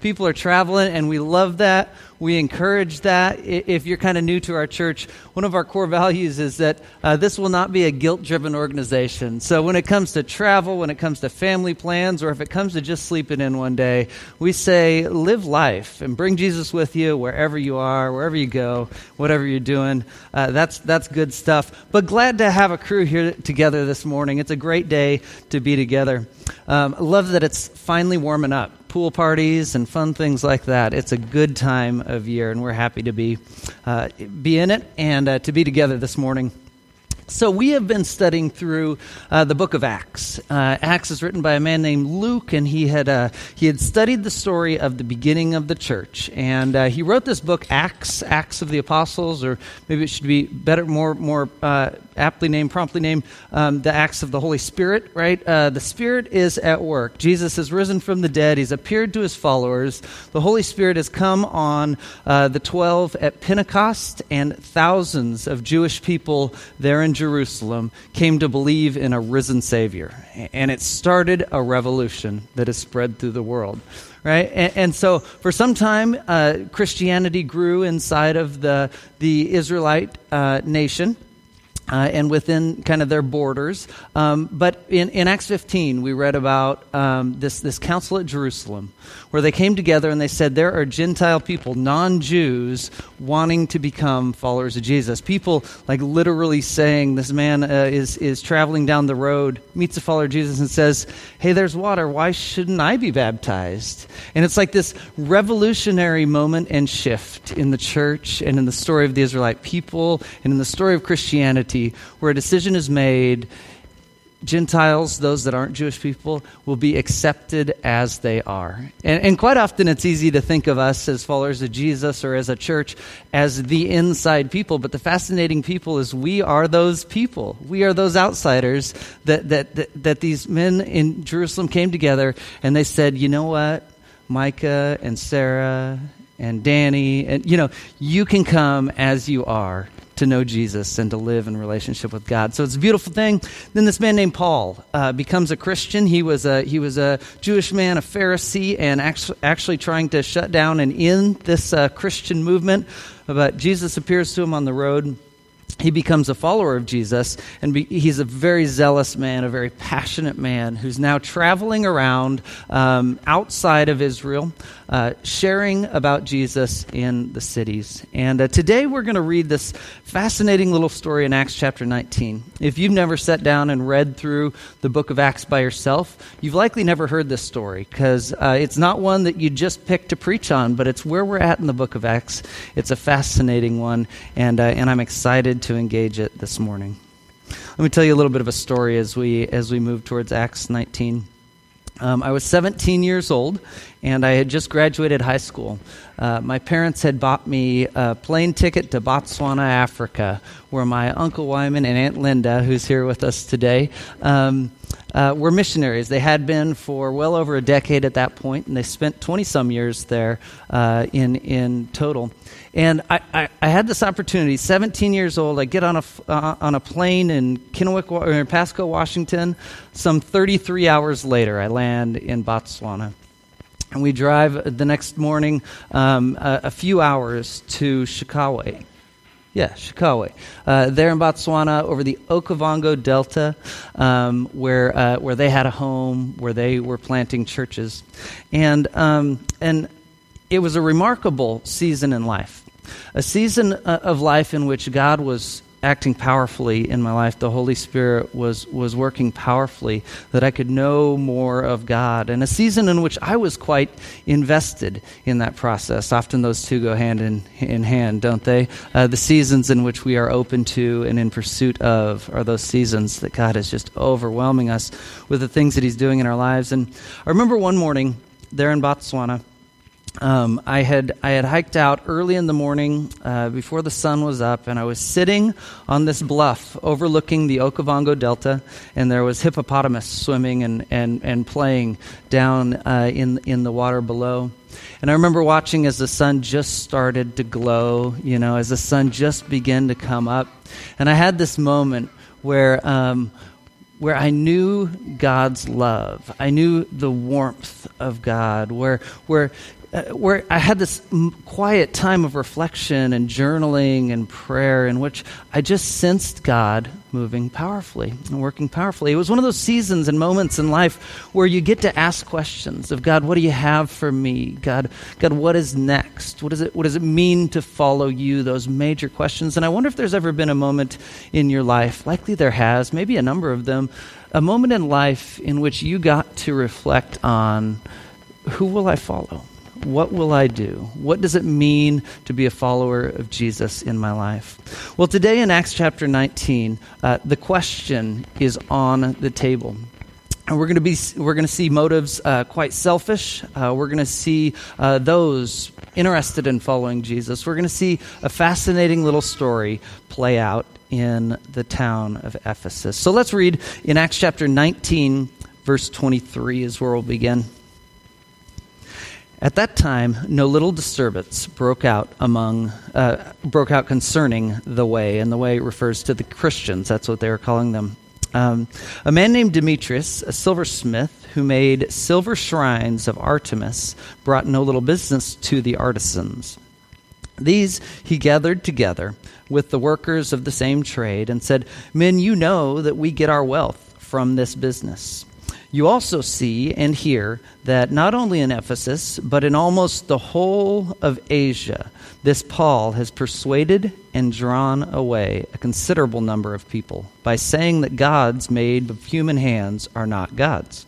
People are traveling, and we love that. We encourage that. If you're kind of new to our church, one of our core values is that uh, this will not be a guilt driven organization. So, when it comes to travel, when it comes to family plans, or if it comes to just sleeping in one day, we say live life and bring Jesus with you wherever you are, wherever you go, whatever you're doing. Uh, that's, that's good stuff. But glad to have a crew here together this morning. It's a great day to be together. Um, love that it's finally warming up pool parties and fun things like that. It's a good time of year, and we're happy to be uh, be in it and uh, to be together this morning. So, we have been studying through uh, the book of Acts. Uh, Acts is written by a man named Luke, and he had, uh, he had studied the story of the beginning of the church. And uh, he wrote this book, Acts, Acts of the Apostles, or maybe it should be better, more, more uh, aptly named, promptly named, um, the Acts of the Holy Spirit, right? Uh, the Spirit is at work. Jesus has risen from the dead, he's appeared to his followers. The Holy Spirit has come on the 12 at Pentecost, and thousands of Jewish people there in Jerusalem came to believe in a risen Savior. And it started a revolution that has spread through the world. Right? And, and so for some time, uh, Christianity grew inside of the, the Israelite uh, nation uh, and within kind of their borders. Um, but in, in Acts 15, we read about um, this, this council at Jerusalem where they came together and they said, There are Gentile people, non Jews, wanting to become followers of Jesus. People like literally saying, This man uh, is, is traveling down the road, meets a follower of Jesus, and says, Hey, there's water. Why shouldn't I be baptized? And it's like this revolutionary moment and shift in the church and in the story of the Israelite people and in the story of Christianity where a decision is made, Gentiles, those that aren't Jewish people, will be accepted as they are. And, and, quite often it's easy to think of us as followers of Jesus or as a church as the inside people, but the fascinating people is we are those people. We are those outsiders that, that, that, that these men in Jerusalem came together and they said, you know what? Micah and Sarah and Danny, and you know, you can come as you are to know Jesus and to live in relationship with God. So it's a beautiful thing. Then this man named Paul uh, becomes a Christian. He was a, he was a Jewish man, a Pharisee, and actually, actually trying to shut down and end this uh, Christian movement. But Jesus appears to him on the road he becomes a follower of Jesus, and be, he's a very zealous man, a very passionate man who's now traveling around um, outside of Israel, uh, sharing about Jesus in the cities. And uh, today we're going to read this fascinating little story in Acts chapter 19. If you've never sat down and read through the book of Acts by yourself, you've likely never heard this story because uh, it's not one that you just pick to preach on, but it's where we're at in the book of Acts. It's a fascinating one, and, uh, and I'm excited to engage it this morning. Let me tell you a little bit of a story as we, as we move towards Acts 19. Um, I was 17 years old, and I had just graduated high school. Uh, my parents had bought me a plane ticket to Botswana, Africa, where my Uncle Wyman and Aunt Linda, who's here with us today, um, uh, were missionaries. They had been for well over a decade at that point, and they spent 20 some years there uh, in, in total. And I, I, I, had this opportunity, 17 years old, I get on a, uh, on a plane in Kennewick, or Pasco, Washington. Some 33 hours later, I land in Botswana. And we drive the next morning um, a, a, few hours to Shakawe. Yeah, Shakawe. Uh, there in Botswana, over the Okavango Delta, um, where, uh, where they had a home, where they were planting churches. And, um, and it was a remarkable season in life. A season uh, of life in which God was acting powerfully in my life. The Holy Spirit was, was working powerfully that I could know more of God. And a season in which I was quite invested in that process. Often those two go hand in, in hand, don't they? Uh, the seasons in which we are open to and in pursuit of are those seasons that God is just overwhelming us with the things that He's doing in our lives. And I remember one morning there in Botswana um, I had I had hiked out early in the morning uh, before the sun was up, and I was sitting on this bluff overlooking the Okavango Delta, and there was hippopotamus swimming and, and, and playing down uh, in in the water below. And I remember watching as the sun just started to glow, you know, as the sun just began to come up, and I had this moment where. Um, where I knew God's love. I knew the warmth of God, where, where uh, where I had this quiet time of reflection and journaling and prayer in which I just sensed God moving powerfully and working powerfully. It was one of those seasons and moments in life where you get to ask questions of God, what do you have for me? God, God, what is next? What does it what does it mean to follow you? Those major questions. And I wonder if there's ever been a moment in your life, likely there has, maybe a number of them, a moment in life in which you got to reflect on who will I follow? What will I do? What does it mean to be a follower of Jesus in my life? Well, today in Acts chapter 19, uh, the question is on the table. And we're going to be we're going to see motives uh, quite selfish. Uh, we're going to see uh, those interested in following Jesus. We're going to see a fascinating little story play out in the town of Ephesus. So let's read in Acts chapter 19, verse 23 is where we'll begin. At that time, no little disturbance broke out among uh, broke out concerning the way, and the way refers to the Christians. That's what they were calling them. Um, a man named Demetrius, a silversmith who made silver shrines of Artemis, brought no little business to the artisans. These he gathered together with the workers of the same trade and said, Men, you know that we get our wealth from this business. You also see and hear that not only in Ephesus, but in almost the whole of Asia, this Paul has persuaded and drawn away a considerable number of people by saying that gods made of human hands are not gods.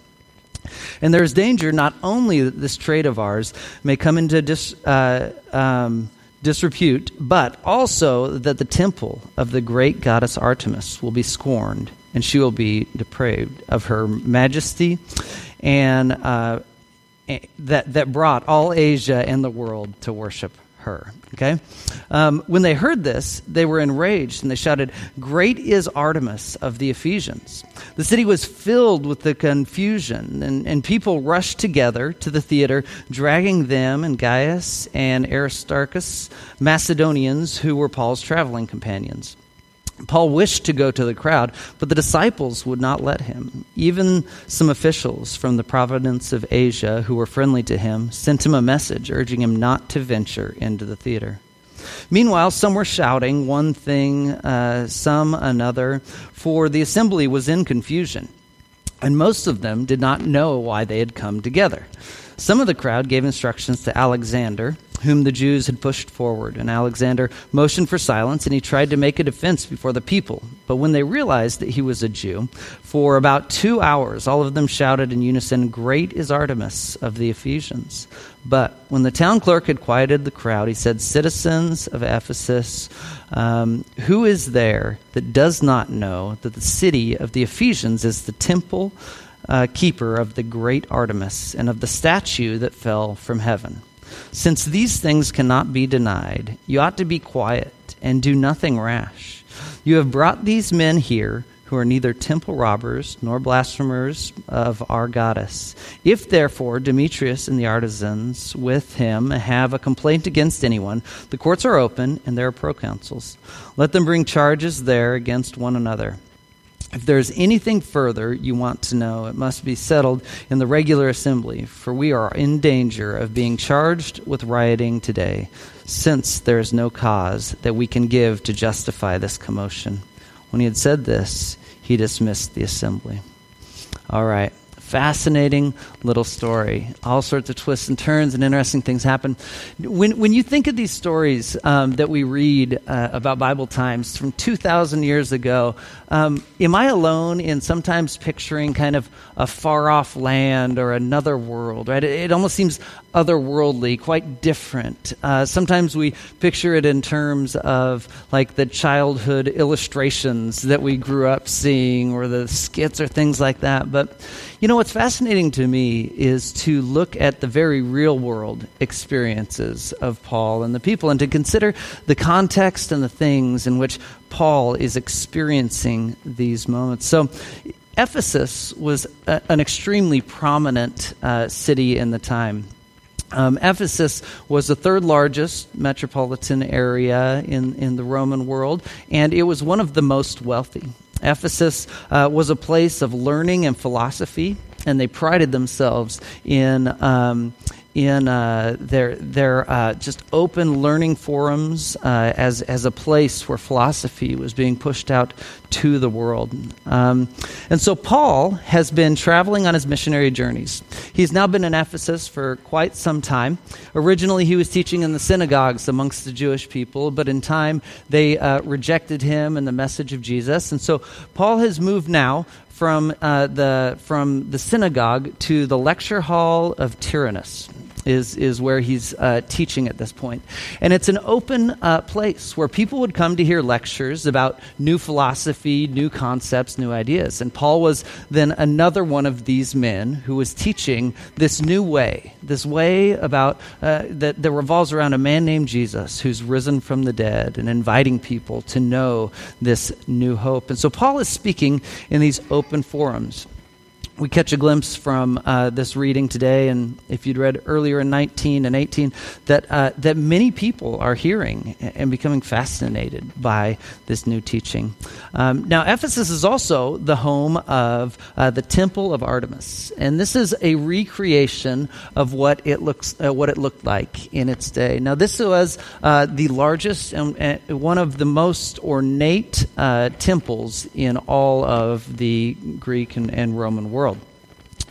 And there is danger not only that this trade of ours may come into dis, uh, um, disrepute, but also that the temple of the great goddess Artemis will be scorned and she will be depraved of her majesty and uh, that, that brought all Asia and the world to worship her. Okay? Um, when they heard this, they were enraged and they shouted, Great is Artemis of the Ephesians. The city was filled with the confusion, and, and people rushed together to the theater, dragging them and Gaius and Aristarchus, Macedonians who were Paul's traveling companions. Paul wished to go to the crowd, but the disciples would not let him. Even some officials from the province of Asia who were friendly to him sent him a message urging him not to venture into the theater. Meanwhile, some were shouting one thing, uh, some another, for the assembly was in confusion, and most of them did not know why they had come together. Some of the crowd gave instructions to Alexander whom the Jews had pushed forward. And Alexander motioned for silence, and he tried to make a defense before the people. But when they realized that he was a Jew, for about two hours all of them shouted in unison, Great is Artemis of the Ephesians. But when the town clerk had quieted the crowd, he said, Citizens of Ephesus, um, who is there that does not know that the city of the Ephesians is the temple uh, keeper of the great Artemis and of the statue that fell from heaven? Since these things cannot be denied, you ought to be quiet and do nothing rash. You have brought these men here who are neither temple robbers nor blasphemers of our goddess. If therefore Demetrius and the artisans with him have a complaint against anyone, the courts are open and there are proconsuls. Let them bring charges there against one another. If there is anything further you want to know, it must be settled in the regular assembly, for we are in danger of being charged with rioting today, since there is no cause that we can give to justify this commotion. When he had said this, he dismissed the assembly. All right fascinating little story. All sorts of twists and turns and interesting things happen. When, when you think of these stories um, that we read uh, about Bible times from 2,000 years ago, um, am I alone in sometimes picturing kind of a far off land or another world, right? It, it almost seems otherworldly, quite different. Uh, sometimes we picture it in terms of like the childhood illustrations that we grew up seeing or the skits or things like that. But you know, what's fascinating to me is to look at the very real world experiences of Paul and the people and to consider the context and the things in which Paul is experiencing these moments. So, Ephesus was a, an extremely prominent uh, city in the time. Um, Ephesus was the third largest metropolitan area in, in the Roman world, and it was one of the most wealthy. Ephesus uh, was a place of learning and philosophy, and they prided themselves in, um, in uh, their, their uh, just open learning forums uh, as, as a place where philosophy was being pushed out to the world. Um, and so Paul has been traveling on his missionary journeys. He's now been in Ephesus for quite some time. Originally, he was teaching in the synagogues amongst the Jewish people, but in time, they uh, rejected him and the message of Jesus. And so Paul has moved now from, uh, the, from the synagogue to the lecture hall of Tyrannus is, is where he's uh, teaching at this point. And it's an open uh, place where people would come to hear lectures about new philosophy, new concepts, new ideas. And Paul was then another one of these men who was teaching this new way, this way about uh, that, that revolves around a man named Jesus who's risen from the dead and inviting people to know this new hope. And so Paul is speaking in these open forums we catch a glimpse from uh, this reading today, and if you'd read earlier in 19 and 18, that, uh, that many people are hearing and becoming fascinated by this new teaching. Um, now, Ephesus is also the home of uh, the Temple of Artemis, and this is a recreation of what it looks uh, what it looked like in its day. Now, this was uh, the largest and one of the most ornate uh, temples in all of the Greek and, and Roman world world.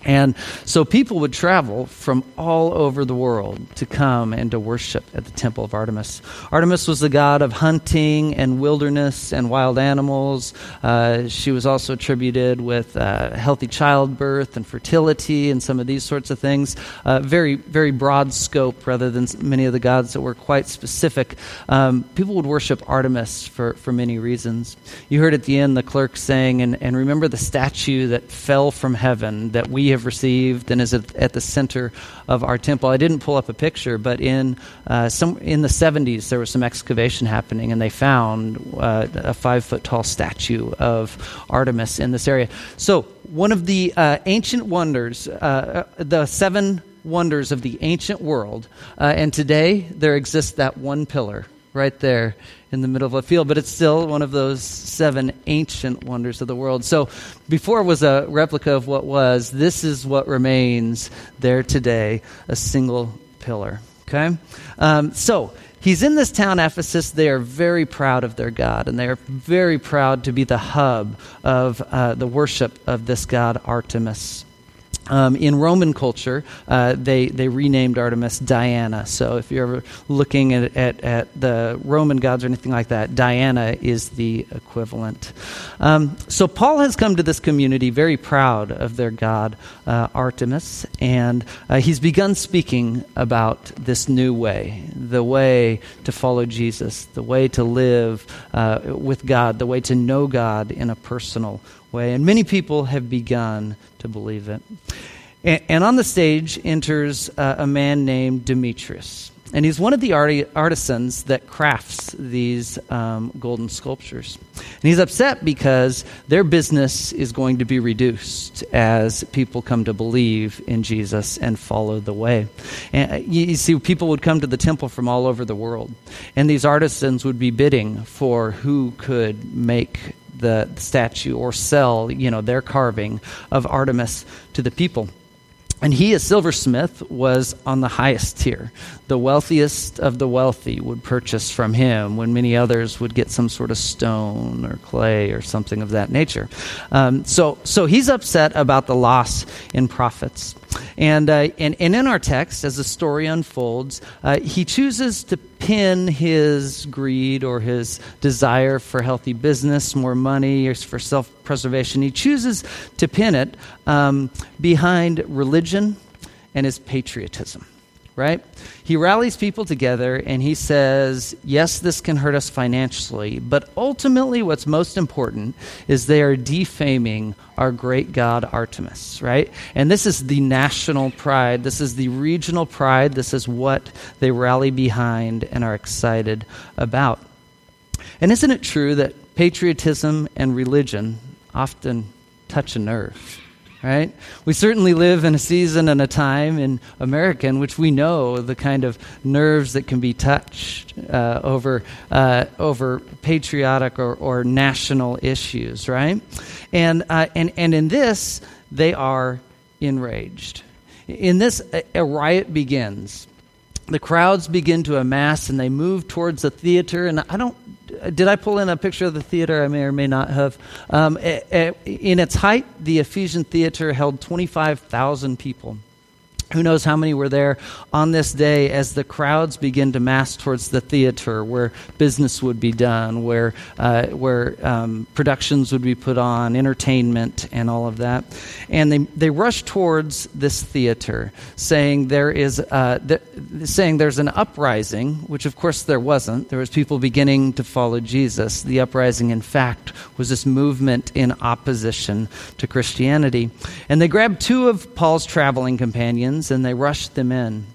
And so people would travel from all over the world to come and to worship at the temple of Artemis. Artemis was the god of hunting and wilderness and wild animals. Uh, she was also attributed with uh, healthy childbirth and fertility and some of these sorts of things. Uh, very, very broad scope rather than many of the gods that were quite specific. Um, people would worship Artemis for, for many reasons. You heard at the end the clerk saying, and, and remember the statue that fell from heaven that we have received and is at the center of our temple. I didn't pull up a picture, but in uh, some in the 70s there was some excavation happening, and they found uh, a five foot tall statue of Artemis in this area. So one of the uh, ancient wonders, uh, uh, the seven wonders of the ancient world, uh, and today there exists that one pillar right there in the middle of a field, but it's still one of those seven ancient wonders of the world. So before was a replica of what was, this is what remains there today a single pillar. Okay? Um, so he's in this town, Ephesus. They are very proud of their God, and they are very proud to be the hub of uh, the worship of this god, Artemis. Um, in Roman culture, uh, they, they renamed Artemis Diana. So if you're ever looking at, at, at, the Roman gods or anything like that, Diana is the equivalent. Um, so Paul has come to this community very proud of their god, uh, Artemis, and uh, he's begun speaking about this new way the way to follow Jesus, the way to live uh, with God, the way to know God in a personal way. And many people have begun to believe it. And, and on the stage enters uh, a man named Demetrius. And he's one of the artisans that crafts these um, golden sculptures. And he's upset because their business is going to be reduced as people come to believe in Jesus and follow the way. And uh, you, you see, people would come to the temple from all over the world. And these artisans would be bidding for who could make the statue or sell, you know, their carving of Artemis to the people. And he, a silversmith, was on the highest tier. The wealthiest of the wealthy would purchase from him, when many others would get some sort of stone or clay or something of that nature. Um, so, so he's upset about the loss in profits. And, uh, and, and in our text, as the story unfolds, uh, he chooses to pin his greed or his desire for healthy business, more money, or for self preservation. He chooses to pin it um, behind religion and his patriotism right? He rallies people together and he says, Yes, this can hurt us financially, but ultimately, what's most important is they are defaming our great god Artemis, right? And this is the national pride, this is the regional pride, this is what they rally behind and are excited about. And isn't it true that patriotism and religion often touch a nerve? Right? We certainly live in a season and a time in America in which we know the kind of nerves that can be touched uh, over, uh, over patriotic or, or national issues, right? And, uh, and, and in this, they are enraged. In this, a riot begins. The crowds begin to amass and they move towards the theater. And I don't, did I pull in a picture of the theater? I may or may not have. Um, in its height, the Ephesian theater held 25,000 people. Who knows how many were there on this day as the crowds begin to mass towards the theater where business would be done, where, uh, where um, productions would be put on, entertainment, and all of that. And they, they rush towards this theater, saying, there is, uh, th- saying there's an uprising, which of course there wasn't. There was people beginning to follow Jesus. The uprising, in fact, was this movement in opposition to Christianity. And they grabbed two of Paul's traveling companions and they rushed them in.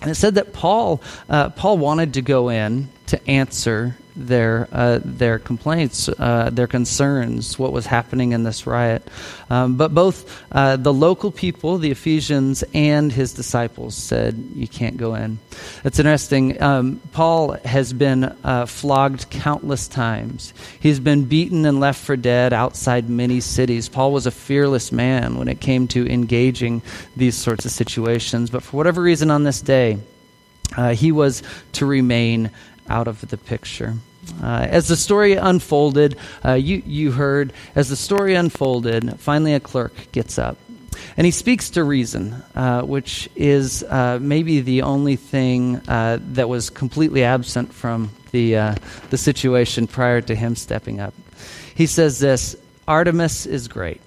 And it said that Paul, uh, Paul wanted to go in to answer their uh, their complaints, uh, their concerns, what was happening in this riot. Um, but both uh, the local people, the Ephesians, and his disciples said, "You can't go in." It's interesting. Um, Paul has been uh, flogged countless times. He's been beaten and left for dead outside many cities. Paul was a fearless man when it came to engaging these sorts of situations. But for whatever reason, on this day, uh, he was to remain out of the picture. Uh, as the story unfolded, uh, you, you heard, as the story unfolded, finally a clerk gets up. And he speaks to reason, uh, which is uh, maybe the only thing uh, that was completely absent from the, uh, the situation prior to him stepping up. He says this Artemis is great.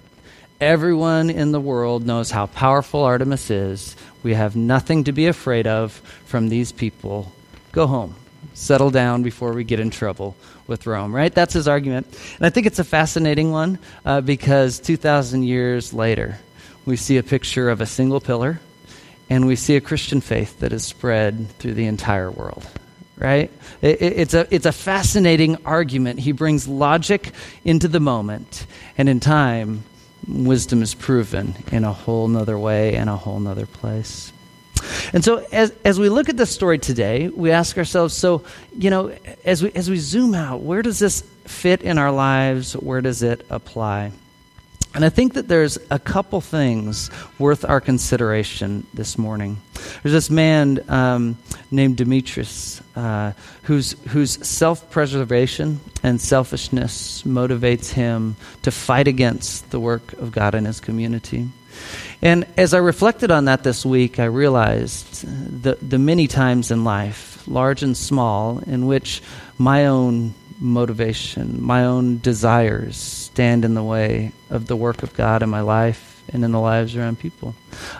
Everyone in the world knows how powerful Artemis is. We have nothing to be afraid of from these people. Go home settle down before we get in trouble with Rome, right? That's his argument. And I think it's a fascinating one uh, because 2,000 years later, we see a picture of a single pillar and we see a Christian faith that is spread through the entire world. Right? It, it, it's, a, it's a fascinating argument. He brings logic into the moment, and in time, wisdom is proven in a whole nother way and a whole nother place. And so, as, as we look at this story today, we ask ourselves so, you know, as we, as we zoom out, where does this fit in our lives? Where does it apply? And I think that there's a couple things worth our consideration this morning. There's this man um, named Demetrius uh, whose, whose self preservation and selfishness motivates him to fight against the work of God in his community. And as I reflected on that this week, I realized the, the many times in life, large and small, in which my own motivation, my own desires stand in the way of the work of God in my life and in the lives around people.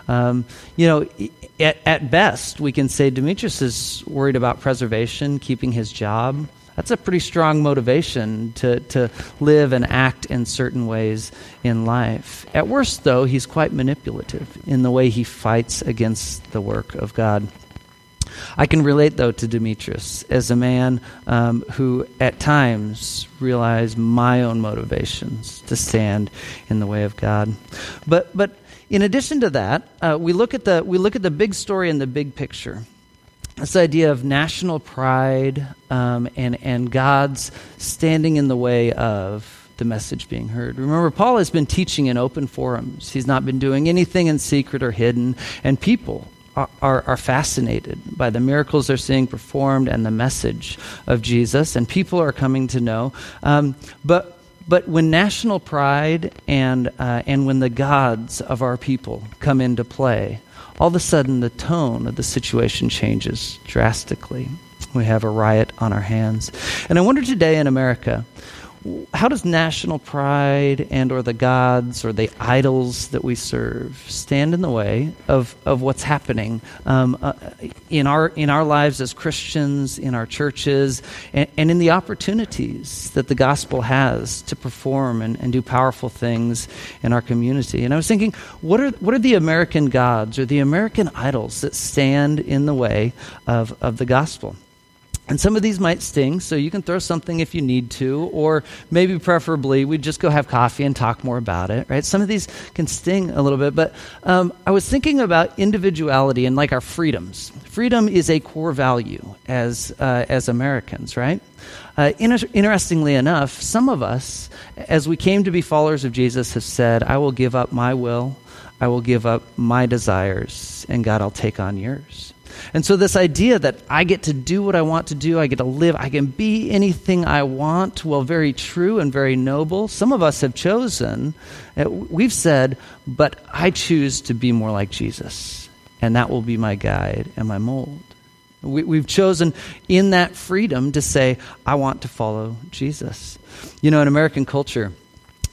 Um, you know, at, at best, we can say Demetrius is worried about preservation, keeping his job. That's a pretty strong motivation to, to live and act in certain ways in life. At worst, though, he's quite manipulative in the way he fights against the work of God. I can relate, though, to Demetrius as a man um, who at times realized my own motivations to stand in the way of God. But, but in addition to that, uh, we, look at the, we look at the big story and the big picture this idea of national pride um, and, and God's standing in the way of the message being heard. Remember, Paul has been teaching in open forums, he's not been doing anything in secret or hidden, and people are, are, are fascinated by the miracles they're seeing performed and the message of Jesus, and people are coming to know. Um, but but when national pride and, uh, and when the gods of our people come into play, all of a sudden the tone of the situation changes drastically. We have a riot on our hands. And I wonder today in America, how does national pride and or the gods or the idols that we serve stand in the way of, of what's happening um, uh, in, our, in our lives as Christians, in our churches, and, and, in the opportunities that the gospel has to perform and, and do powerful things in our community? And I was thinking, what are, what are the American gods or the American idols that stand in the way of, of the gospel? And some of these might sting, so you can throw something if you need to, or maybe preferably we just go have coffee and talk more about it, right? Some of these can sting a little bit, but um, I was thinking about individuality and like our freedoms. Freedom is a core value as, uh, as Americans, right? Uh, inter- interestingly enough, some of us, as we came to be followers of Jesus, have said, I will give up my will, I will give up my desires, and God, I'll take on yours. And so, this idea that I get to do what I want to do, I get to live, I can be anything I want, well, very true and very noble. Some of us have chosen, uh, we've said, but I choose to be more like Jesus, and that will be my guide and my mold. We, have chosen in that freedom to say, I want to follow Jesus. You know, in American culture,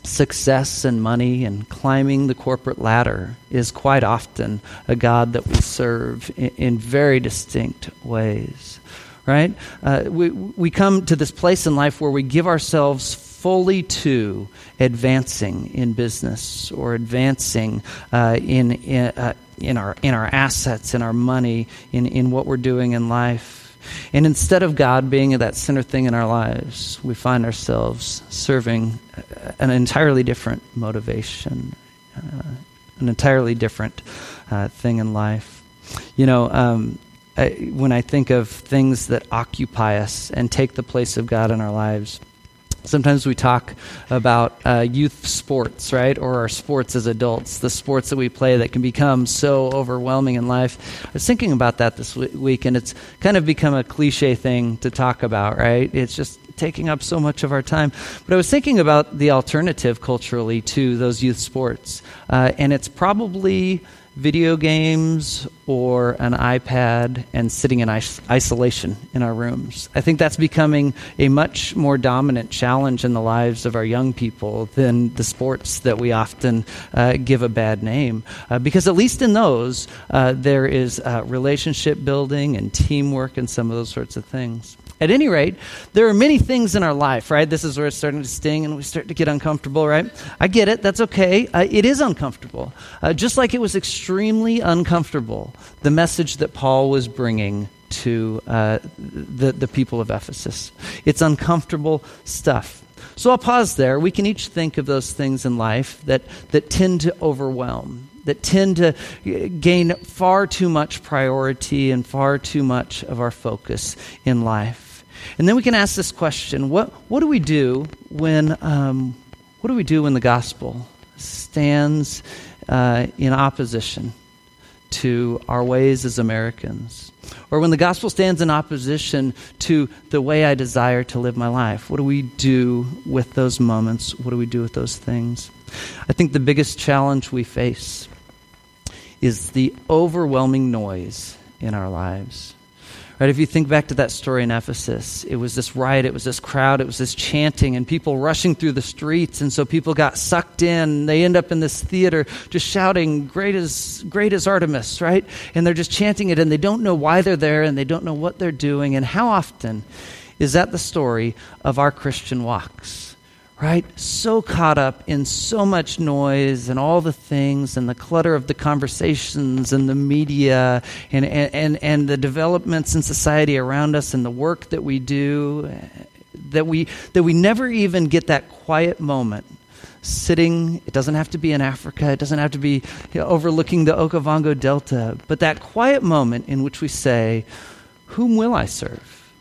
success and money and climbing the corporate ladder is quite often a God that we serve in, in very distinct ways. Right? Uh, we, we come to this place in life where we give ourselves fully to advancing in business or advancing uh, in, in, uh, in, our, in our assets, in our money, in, in what we're doing in life. And instead of God being that center thing in our lives, we find ourselves serving an entirely different motivation, uh, an entirely different uh, thing in life. You know, um, I, when I think of things that occupy us and take the place of God in our lives, Sometimes we talk about uh, youth sports, right? Or our sports as adults, the sports that we play that can become so overwhelming in life. I was thinking about that this week, and it's kind of become a cliche thing to talk about, right? It's just taking up so much of our time. But I was thinking about the alternative culturally to those youth sports, uh, and it's probably video games or an iPad and sitting in is- isolation in our rooms. I think that's becoming a much more dominant challenge in the lives of our young people than the sports that we often uh, give a bad name. Uh, because at least in those, uh, there is uh, relationship building and teamwork and some of those sorts of things. At any rate, there are many things in our life, right? This is where it's starting to sting and we start to get uncomfortable, right? I get it. That's okay. Uh, it is uncomfortable. Uh, just like it was extremely uncomfortable, the message that Paul was bringing to uh, the, the people of Ephesus. It's uncomfortable stuff. So I'll pause there. We can each think of those things in life that, that tend to overwhelm, that tend to gain far too much priority and far too much of our focus in life. And then we can ask this question what, what do we do when, um, what do we do when the gospel stands uh, in opposition to our ways as Americans? Or when the gospel stands in opposition to the way I desire to live my life? What do we do with those moments? What do we do with those things? I think the biggest challenge we face is the overwhelming noise in our lives. Right, if you think back to that story in Ephesus, it was this riot, it was this crowd, it was this chanting, and people rushing through the streets, and so people got sucked in. They end up in this theater just shouting, "Great as, great as Artemis!" Right, and they're just chanting it, and they don't know why they're there, and they don't know what they're doing. And how often is that the story of our Christian walks? Right? So caught up in so much noise and all the things and the clutter of the conversations and the media and, and, and, and the developments in society around us and the work that we do that we, that we never even get that quiet moment sitting. It doesn't have to be in africa. It doesn't have to be you know, overlooking the okavango delta. But that quiet moment in which we say whom will i serve?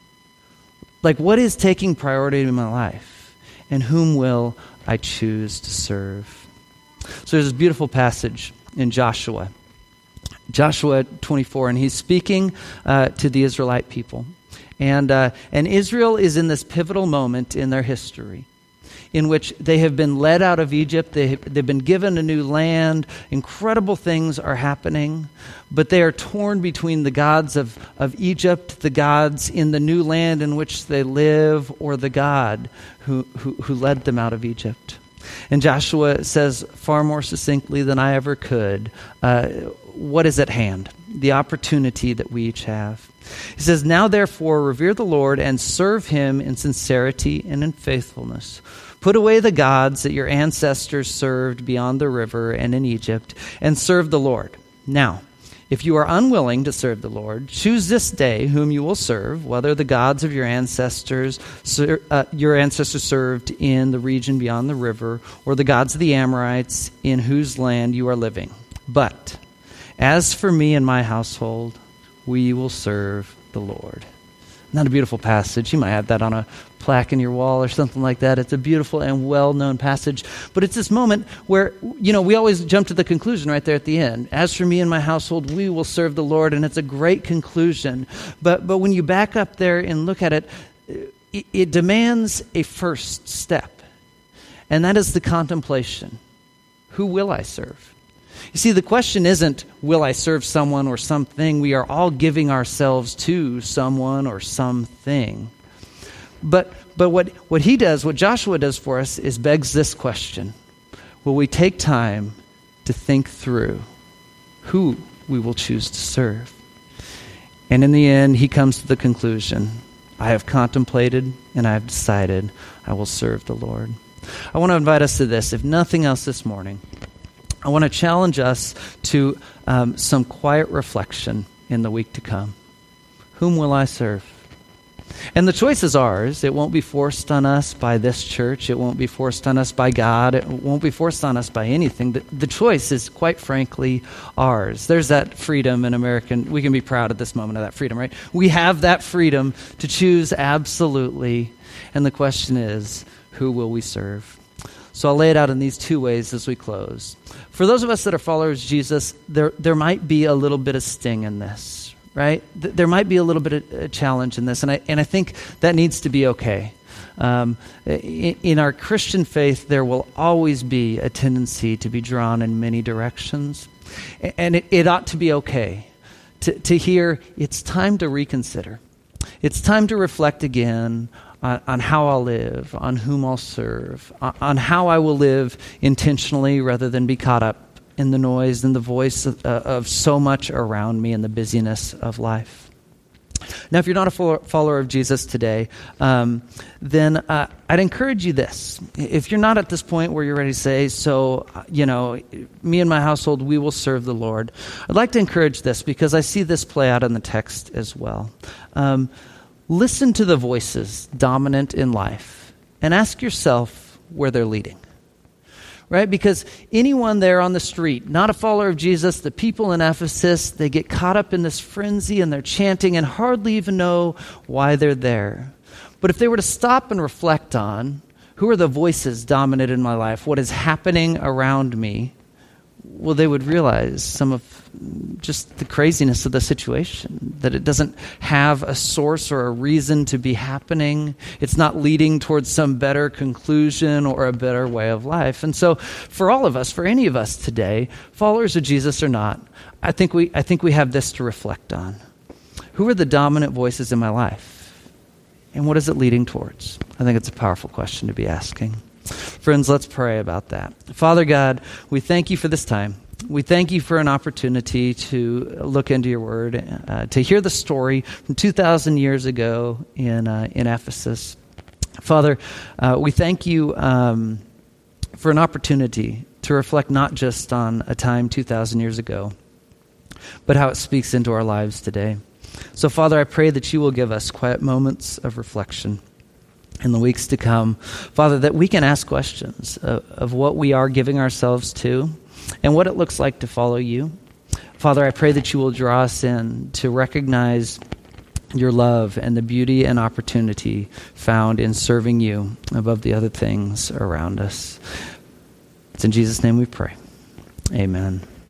Like what is taking priority in my life and whom will I choose to serve? So there's this beautiful passage in Joshua, Joshua 24, and he's speaking uh, to the Israelite people. And, uh, and Israel is in this pivotal moment in their history in which they have been led out of Egypt. They, they've been given a new land. Incredible things are happening. But they are torn between the gods of, of Egypt, the gods in the new land in which they live, or the God who, who, who led them out of Egypt. And Joshua says far more succinctly than I ever could uh, what is at hand, the opportunity that we each have. He says, Now therefore revere the Lord and serve him in sincerity and in faithfulness. Put away the gods that your ancestors served beyond the river and in Egypt, and serve the Lord. Now, if you are unwilling to serve the Lord, choose this day whom you will serve, whether the gods of your ancestors uh, your ancestors served in the region beyond the river, or the gods of the Amorites in whose land you are living. But as for me and my household, we will serve the Lord. Not a beautiful passage. You might have that on a plaque in your wall or something like that. It's a beautiful and well known passage. But it's this moment where, you know, we always jump to the conclusion right there at the end. As for me and my household, we will serve the Lord. And it's a great conclusion. But, but when you back up there and look at it, it, it demands a first step. And that is the contemplation Who will I serve? You see, the question isn't, will I serve someone or something? We are all giving ourselves to someone or something. But, but what, what he does, what Joshua does for us, is begs this question Will we take time to think through who we will choose to serve? And in the end, he comes to the conclusion I have contemplated and I have decided I will serve the Lord. I want to invite us to this, if nothing else this morning. I want to challenge us to um, some quiet reflection in the week to come. Whom will I serve? And the choice is ours. It won't be forced on us by this church. It won't be forced on us by God. It won't be forced on us by anything. The, the choice is, quite frankly, ours. There's that freedom in American. We can be proud at this moment of that freedom, right? We have that freedom to choose absolutely. And the question is, who will we serve? So I'll lay it out in these two ways as we close. For those of us that are followers of Jesus, there, there might be a little bit of sting in this right? Th- there might be a little bit of a challenge in this, and I, and I think that needs to be okay. Um, in, our Christian faith, there will always be a tendency to be drawn in many directions, and it, it ought to be okay to, to hear it's time to reconsider. It's time to reflect again on, on, how I'll live, on whom I'll serve, on, on, how I will live intentionally rather than be caught up in the noise and the voice of, uh, of so much around me and the busyness of life. Now, if you're not a follower of Jesus today, um, then uh, I'd encourage you this. If you're not at this point where you're ready to say, so, you know, me and my household, we will serve the Lord, I'd like to encourage this because I see this play out in the text as well. Um, listen to the voices dominant in life and ask yourself where they're leading right? Because anyone there on the street, not a follower of Jesus, the people in Ephesus, they get caught up in this frenzy and they're chanting and hardly even know why they're there. But if they were to stop and reflect on who are the voices dominant in my life, what is happening around me, well, they would realize some of just the craziness of the situation, that it doesn't have a source or a reason to be happening. It's not leading towards some better conclusion or a better way of life. And so, for all of us, for any of us today, followers of Jesus or not, I think we, I think we have this to reflect on. Who are the dominant voices in my life? And what is it leading towards? I think it's a powerful question to be asking. Friends, let's pray about that. Father God, we thank you for this time. We thank you for an opportunity to look into your word, uh, to hear the story from 2,000 years ago in, uh, in Ephesus. Father, uh, we thank you um, for an opportunity to reflect not just on a time 2,000 years ago, but how it speaks into our lives today. So, Father, I pray that you will give us quiet moments of reflection in the weeks to come. Father, that we can ask questions of, of what we are giving ourselves to and what it looks like to follow you. Father, I pray that you will draw us in to recognize your love and the beauty and opportunity found in serving you above the other things around us. It's in Jesus' name we pray. Amen.